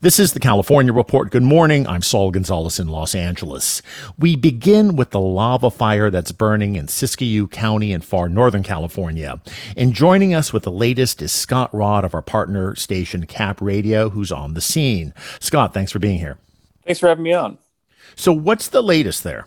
This is the California Report. Good morning. I'm Saul Gonzalez in Los Angeles. We begin with the lava fire that's burning in Siskiyou County in far northern California. And joining us with the latest is Scott Rodd of our partner station Cap Radio, who's on the scene. Scott, thanks for being here. Thanks for having me on. So, what's the latest there?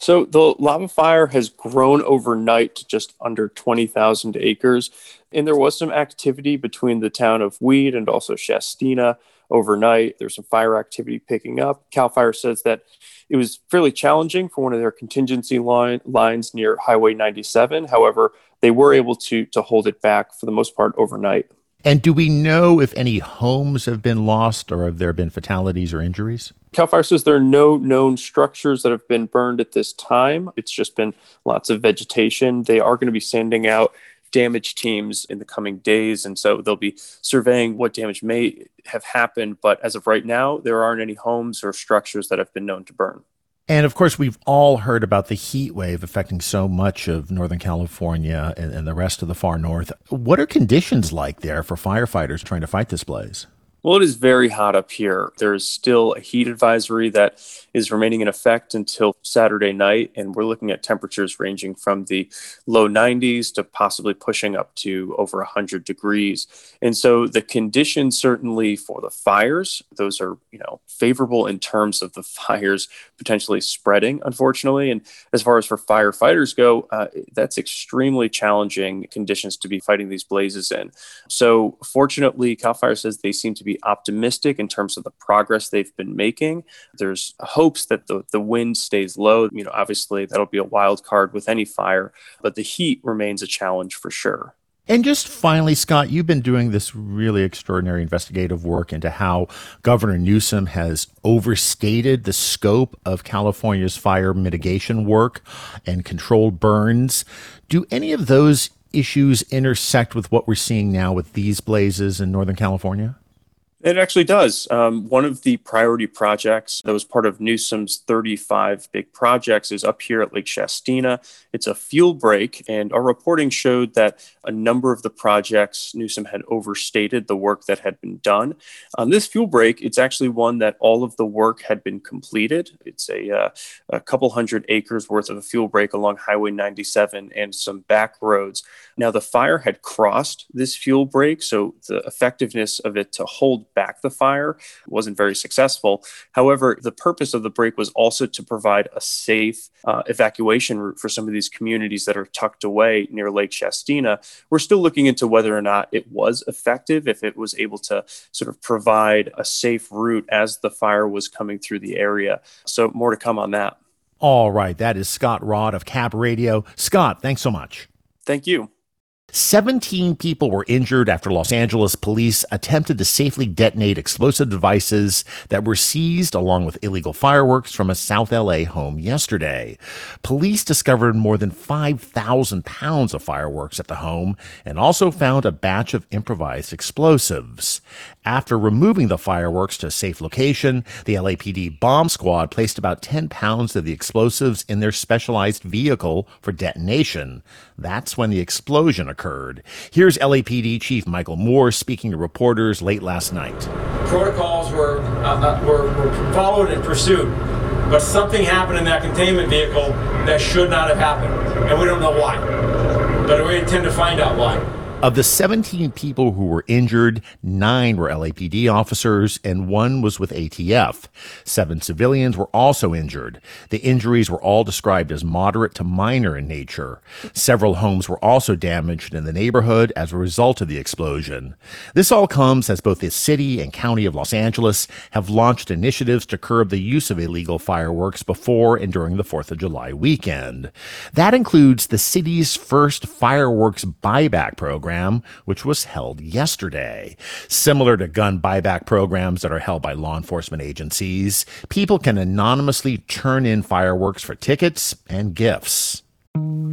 So, the lava fire has grown overnight to just under 20,000 acres. And there was some activity between the town of Weed and also Shastina overnight. There's some fire activity picking up. CAL FIRE says that it was fairly challenging for one of their contingency line, lines near Highway 97. However, they were able to, to hold it back for the most part overnight. And do we know if any homes have been lost or have there been fatalities or injuries? CAL FIRE says there are no known structures that have been burned at this time. It's just been lots of vegetation. They are going to be sending out damage teams in the coming days. And so they'll be surveying what damage may have happened. But as of right now, there aren't any homes or structures that have been known to burn. And of course, we've all heard about the heat wave affecting so much of Northern California and, and the rest of the far north. What are conditions like there for firefighters trying to fight this blaze? Well, it is very hot up here. There's still a heat advisory that is remaining in effect until Saturday night, and we're looking at temperatures ranging from the low 90s to possibly pushing up to over 100 degrees. And so the conditions certainly for the fires, those are, you know, favorable in terms of the fires potentially spreading, unfortunately. And as far as for firefighters go, uh, that's extremely challenging conditions to be fighting these blazes in. So fortunately, CAL FIRE says they seem to be optimistic in terms of the progress they've been making. There's hopes that the, the wind stays low. You know, obviously that'll be a wild card with any fire, but the heat remains a challenge for sure. And just finally, Scott, you've been doing this really extraordinary investigative work into how Governor Newsom has overstated the scope of California's fire mitigation work and controlled burns. Do any of those issues intersect with what we're seeing now with these blazes in Northern California? It actually does. Um, one of the priority projects that was part of Newsom's 35 big projects is up here at Lake Shastina. It's a fuel break, and our reporting showed that a number of the projects Newsom had overstated the work that had been done. On this fuel break, it's actually one that all of the work had been completed. It's a, uh, a couple hundred acres worth of a fuel break along Highway 97 and some back roads. Now, the fire had crossed this fuel break, so the effectiveness of it to hold back the fire wasn't very successful. However, the purpose of the break was also to provide a safe uh, evacuation route for some of these communities that are tucked away near Lake Shastina. We're still looking into whether or not it was effective, if it was able to sort of provide a safe route as the fire was coming through the area. So, more to come on that. All right. That is Scott Rodd of Cap Radio. Scott, thanks so much. Thank you. 17 people were injured after Los Angeles police attempted to safely detonate explosive devices that were seized along with illegal fireworks from a South LA home yesterday. Police discovered more than 5,000 pounds of fireworks at the home and also found a batch of improvised explosives. After removing the fireworks to a safe location, the LAPD bomb squad placed about 10 pounds of the explosives in their specialized vehicle for detonation. That's when the explosion occurred. Here's LAPD Chief Michael Moore speaking to reporters late last night. Protocols were, uh, were, were followed and pursued, but something happened in that containment vehicle that should not have happened, and we don't know why. But we intend to find out why. Of the 17 people who were injured, nine were LAPD officers and one was with ATF. Seven civilians were also injured. The injuries were all described as moderate to minor in nature. Several homes were also damaged in the neighborhood as a result of the explosion. This all comes as both the city and county of Los Angeles have launched initiatives to curb the use of illegal fireworks before and during the 4th of July weekend. That includes the city's first fireworks buyback program program, which was held yesterday. Similar to gun buyback programs that are held by law enforcement agencies, people can anonymously turn in fireworks for tickets and gifts.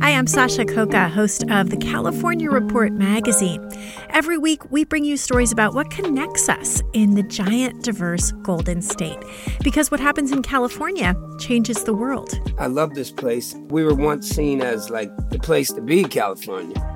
Hi, I'm Sasha Khokha, host of the California Report magazine. Every week, we bring you stories about what connects us in the giant, diverse Golden State. Because what happens in California changes the world. I love this place. We were once seen as like the place to be, California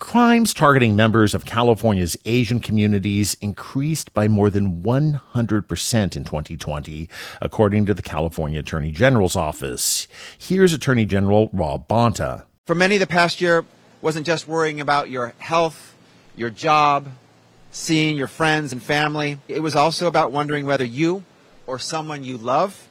Crimes targeting members of California's Asian communities increased by more than 100% in 2020, according to the California Attorney General's office. Here's Attorney General Rob Bonta. For many, the past year wasn't just worrying about your health, your job, seeing your friends and family. It was also about wondering whether you or someone you love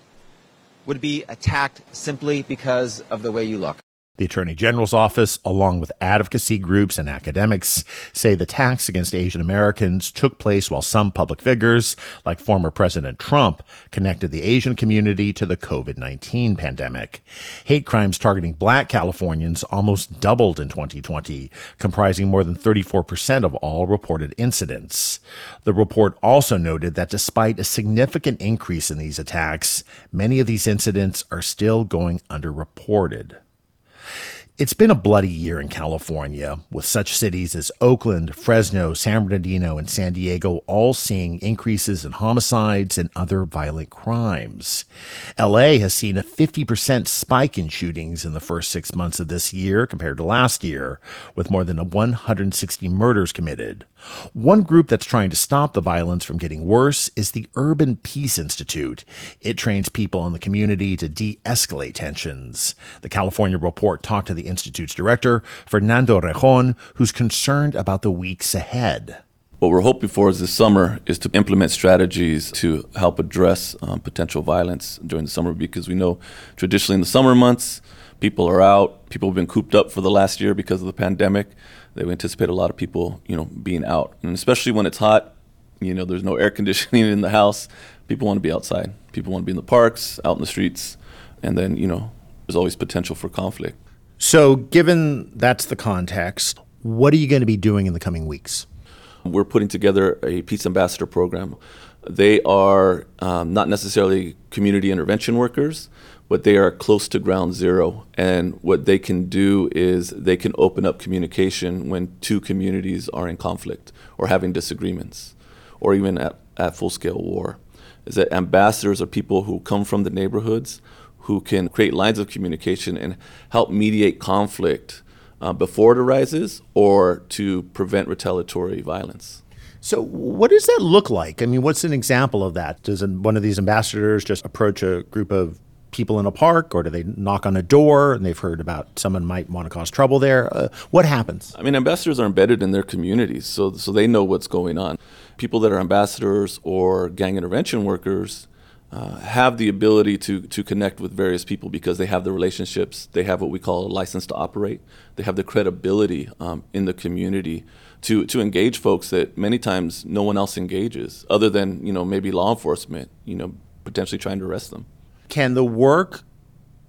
would be attacked simply because of the way you look. The Attorney General's office, along with advocacy groups and academics, say the attacks against Asian Americans took place while some public figures, like former President Trump, connected the Asian community to the COVID-19 pandemic. Hate crimes targeting black Californians almost doubled in 2020, comprising more than 34% of all reported incidents. The report also noted that despite a significant increase in these attacks, many of these incidents are still going underreported. It's been a bloody year in California, with such cities as Oakland, Fresno, San Bernardino, and San Diego all seeing increases in homicides and other violent crimes. LA has seen a 50% spike in shootings in the first six months of this year compared to last year, with more than 160 murders committed. One group that's trying to stop the violence from getting worse is the Urban Peace Institute. It trains people in the community to de escalate tensions. The California report talked to the Institute's director, Fernando Rejon, who's concerned about the weeks ahead. What we're hoping for is this summer is to implement strategies to help address um, potential violence during the summer because we know traditionally in the summer months, people are out, people have been cooped up for the last year because of the pandemic. They anticipate a lot of people, you know, being out. And especially when it's hot, you know, there's no air conditioning in the house. People want to be outside. People want to be in the parks, out in the streets. And then, you know, there's always potential for conflict. So, given that's the context, what are you going to be doing in the coming weeks? We're putting together a peace ambassador program. They are um, not necessarily community intervention workers, but they are close to ground zero. And what they can do is they can open up communication when two communities are in conflict or having disagreements or even at, at full scale war. Is that ambassadors are people who come from the neighborhoods who can create lines of communication and help mediate conflict uh, before it arises or to prevent retaliatory violence. So, what does that look like? I mean, what's an example of that? Does one of these ambassadors just approach a group of people in a park, or do they knock on a door and they've heard about someone might want to cause trouble there? Uh, what happens? I mean, ambassadors are embedded in their communities, so so they know what's going on. People that are ambassadors or gang intervention workers uh, have the ability to to connect with various people because they have the relationships. They have what we call a license to operate. They have the credibility um, in the community to to engage folks that many times no one else engages, other than you know maybe law enforcement. You know, potentially trying to arrest them. Can the work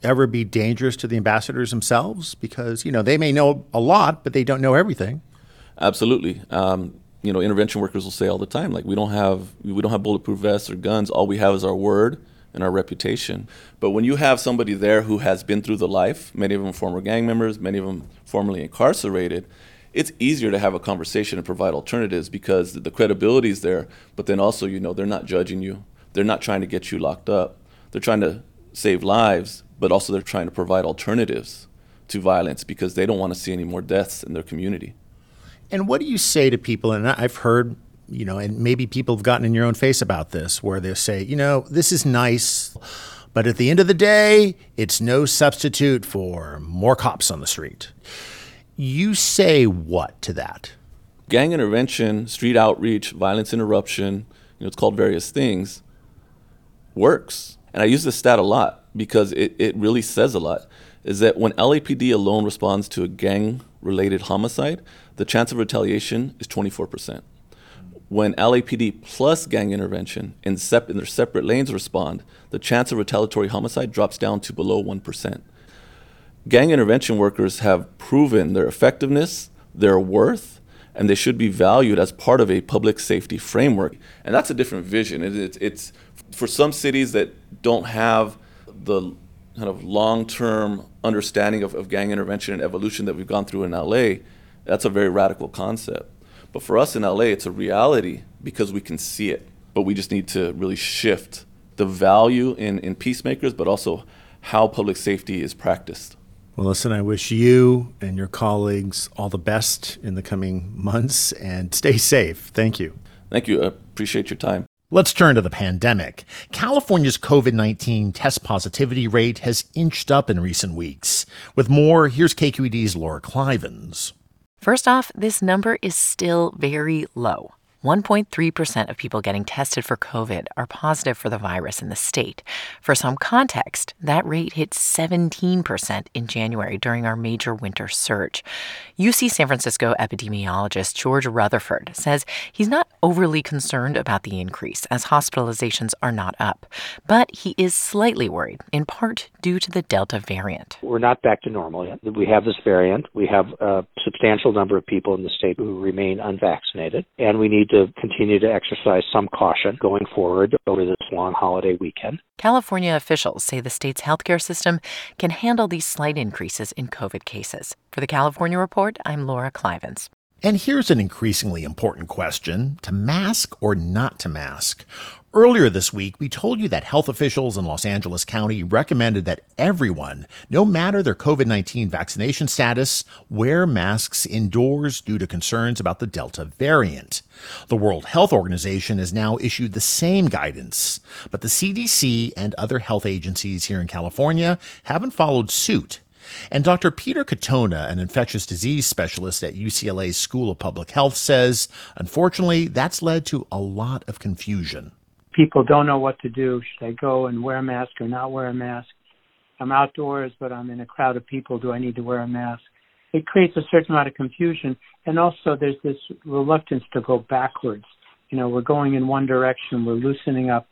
ever be dangerous to the ambassadors themselves? Because, you know, they may know a lot, but they don't know everything. Absolutely. Um, you know, intervention workers will say all the time, like, we don't have we don't have bulletproof vests or guns. All we have is our word and our reputation. But when you have somebody there who has been through the life, many of them former gang members, many of them formerly incarcerated, it's easier to have a conversation and provide alternatives because the credibility is there. But then also, you know, they're not judging you. They're not trying to get you locked up. They're trying to save lives, but also they're trying to provide alternatives to violence because they don't want to see any more deaths in their community. And what do you say to people? And I've heard, you know, and maybe people have gotten in your own face about this, where they say, you know, this is nice, but at the end of the day, it's no substitute for more cops on the street. You say what to that? Gang intervention, street outreach, violence interruption, you know, it's called various things, works. And I use this stat a lot because it, it really says a lot. Is that when LAPD alone responds to a gang related homicide, the chance of retaliation is 24%. When LAPD plus gang intervention in, sep- in their separate lanes respond, the chance of retaliatory homicide drops down to below 1%. Gang intervention workers have proven their effectiveness, their worth, and they should be valued as part of a public safety framework. And that's a different vision. It, it, it's for some cities that don't have the kind of long term understanding of, of gang intervention and evolution that we've gone through in LA that's a very radical concept. But for us in LA, it's a reality because we can see it. But we just need to really shift the value in, in peacemakers, but also how public safety is practiced. Well, listen, I wish you and your colleagues all the best in the coming months and stay safe. Thank you. Thank you. I appreciate your time. Let's turn to the pandemic. California's COVID 19 test positivity rate has inched up in recent weeks. With more, here's KQED's Laura Klivans. First off, this number is still very low. 1.3% of people getting tested for COVID are positive for the virus in the state. For some context, that rate hit 17% in January during our major winter surge. UC San Francisco epidemiologist George Rutherford says he's not overly concerned about the increase as hospitalizations are not up, but he is slightly worried, in part due to the Delta variant. We're not back to normal yet. We have this variant. We have a substantial number of people in the state who remain unvaccinated, and we need to continue to exercise some caution going forward over this long holiday weekend. California officials say the state's healthcare system can handle these slight increases in COVID cases. For the California Report, I'm Laura Klivans. And here's an increasingly important question to mask or not to mask. Earlier this week, we told you that health officials in Los Angeles County recommended that everyone, no matter their COVID 19 vaccination status, wear masks indoors due to concerns about the Delta variant. The World Health Organization has now issued the same guidance, but the CDC and other health agencies here in California haven't followed suit. And Dr. Peter Katona, an infectious disease specialist at UCLA's School of Public Health, says, unfortunately, that's led to a lot of confusion people don't know what to do. Should I go and wear a mask or not wear a mask? I'm outdoors, but I'm in a crowd of people. Do I need to wear a mask? It creates a certain amount of confusion. And also, there's this reluctance to go backwards. You know, we're going in one direction. We're loosening up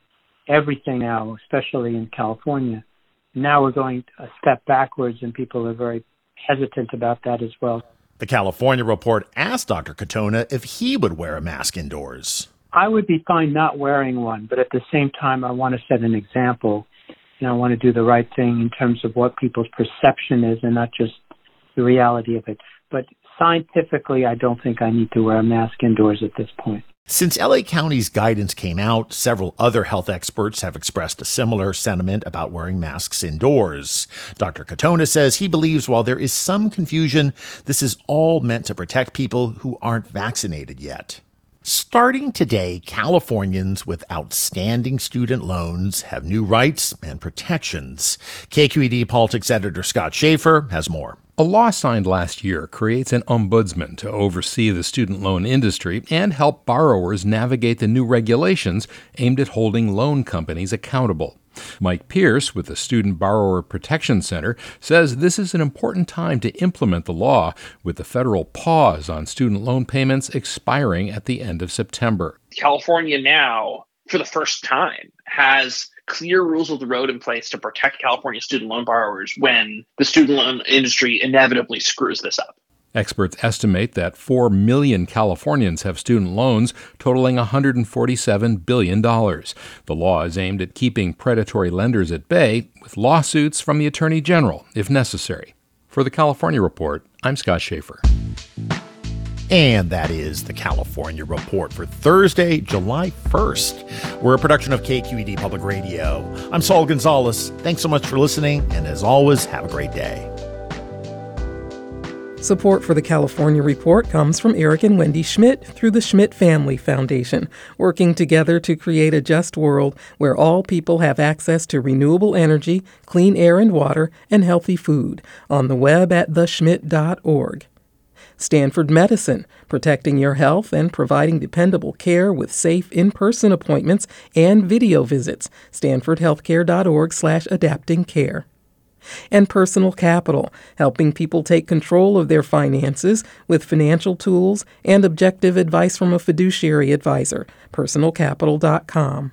everything now, especially in California. Now we're going a step backwards, and people are very hesitant about that as well. The California report asked Dr. Katona if he would wear a mask indoors. I would be fine not wearing one, but at the same time, I want to set an example. And I want to do the right thing in terms of what people's perception is and not just the reality of it. But scientifically, I don't think I need to wear a mask indoors at this point. Since LA County's guidance came out, several other health experts have expressed a similar sentiment about wearing masks indoors. Dr. Katona says he believes while there is some confusion, this is all meant to protect people who aren't vaccinated yet. Starting today, Californians with outstanding student loans have new rights and protections. KQED politics editor Scott Shafer has more. A law signed last year creates an ombudsman to oversee the student loan industry and help borrowers navigate the new regulations aimed at holding loan companies accountable. Mike Pierce with the Student Borrower Protection Center says this is an important time to implement the law, with the federal pause on student loan payments expiring at the end of September. California now, for the first time, has clear rules of the road in place to protect California student loan borrowers when the student loan industry inevitably screws this up. Experts estimate that 4 million Californians have student loans totaling $147 billion. The law is aimed at keeping predatory lenders at bay with lawsuits from the Attorney General if necessary. For the California Report, I'm Scott Shafer. And that is the California Report for Thursday, July 1st. We're a production of KQED Public Radio. I'm Saul Gonzalez. Thanks so much for listening, and as always, have a great day. Support for the California Report comes from Eric and Wendy Schmidt through the Schmidt Family Foundation, working together to create a just world where all people have access to renewable energy, clean air and water, and healthy food. On the web at theschmidt.org. Stanford Medicine, protecting your health and providing dependable care with safe in-person appointments and video visits. stanfordhealthcare.org slash adapting care. And Personal Capital, helping people take control of their finances with financial tools and objective advice from a fiduciary advisor. PersonalCapital.com.